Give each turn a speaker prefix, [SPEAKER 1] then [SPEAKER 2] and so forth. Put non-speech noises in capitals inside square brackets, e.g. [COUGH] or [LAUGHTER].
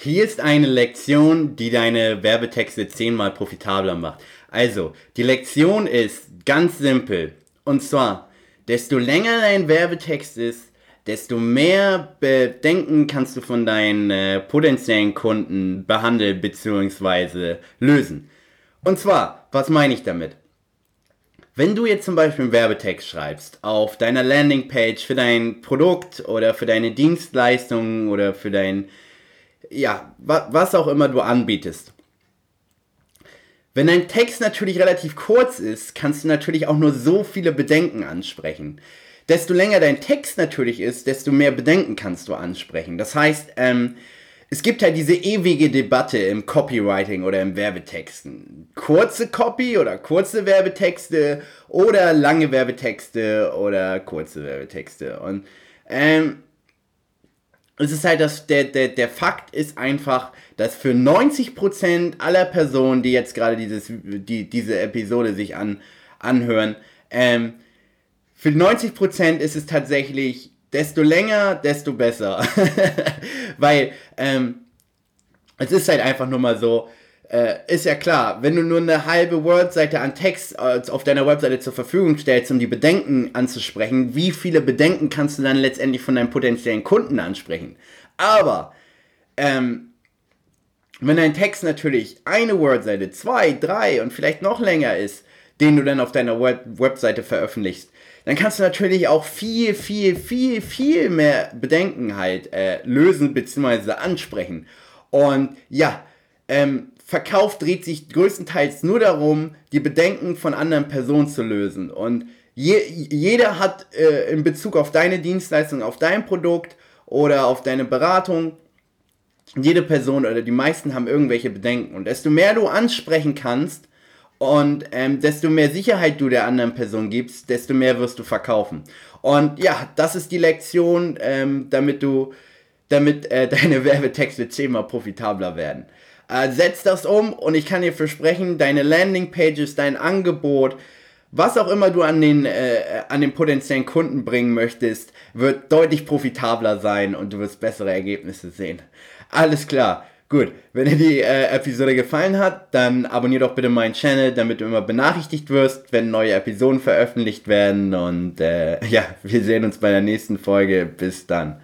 [SPEAKER 1] Hier ist eine Lektion, die deine Werbetexte zehnmal profitabler macht. Also, die Lektion ist ganz simpel. Und zwar, desto länger dein Werbetext ist, desto mehr Bedenken kannst du von deinen äh, potenziellen Kunden behandeln bzw. lösen. Und zwar, was meine ich damit? Wenn du jetzt zum Beispiel einen Werbetext schreibst auf deiner Landingpage für dein Produkt oder für deine Dienstleistung oder für dein ja, wa was auch immer du anbietest. Wenn dein Text natürlich relativ kurz ist, kannst du natürlich auch nur so viele Bedenken ansprechen. Desto länger dein Text natürlich ist, desto mehr Bedenken kannst du ansprechen. Das heißt, ähm, es gibt halt diese ewige Debatte im Copywriting oder im Werbetexten. Kurze Copy oder kurze Werbetexte oder lange Werbetexte oder kurze Werbetexte. Und ähm, es ist halt, dass der, der, der Fakt ist einfach, dass für 90% aller Personen, die jetzt gerade dieses, die, diese Episode sich an, anhören, ähm, für 90% ist es tatsächlich, desto länger, desto besser. [LAUGHS] Weil ähm, es ist halt einfach nur mal so, äh, ist ja klar, wenn du nur eine halbe Wordseite an Text äh, auf deiner Webseite zur Verfügung stellst, um die Bedenken anzusprechen, wie viele Bedenken kannst du dann letztendlich von deinem potenziellen Kunden ansprechen? Aber, ähm, wenn dein Text natürlich eine Wordseite, zwei, drei und vielleicht noch länger ist, den du dann auf deiner Web Webseite veröffentlichst, dann kannst du natürlich auch viel, viel, viel, viel mehr Bedenken halt äh, lösen bzw. ansprechen. Und ja, ähm, Verkauf dreht sich größtenteils nur darum, die Bedenken von anderen Personen zu lösen. Und je, jeder hat äh, in Bezug auf deine Dienstleistung, auf dein Produkt oder auf deine Beratung, jede Person oder die meisten haben irgendwelche Bedenken. Und desto mehr du ansprechen kannst und ähm, desto mehr Sicherheit du der anderen Person gibst, desto mehr wirst du verkaufen. Und ja, das ist die Lektion, ähm, damit du, damit äh, [LAUGHS] deine Werbetexte zehnmal profitabler werden. Äh, setz das um und ich kann dir versprechen, deine Landingpages, dein Angebot, was auch immer du an den, äh, an den potenziellen Kunden bringen möchtest, wird deutlich profitabler sein und du wirst bessere Ergebnisse sehen. Alles klar. Gut, wenn dir die äh, Episode gefallen hat, dann abonnier doch bitte meinen Channel, damit du immer benachrichtigt wirst, wenn neue Episoden veröffentlicht werden. Und äh, [LAUGHS] ja, wir sehen uns bei der nächsten Folge. Bis dann.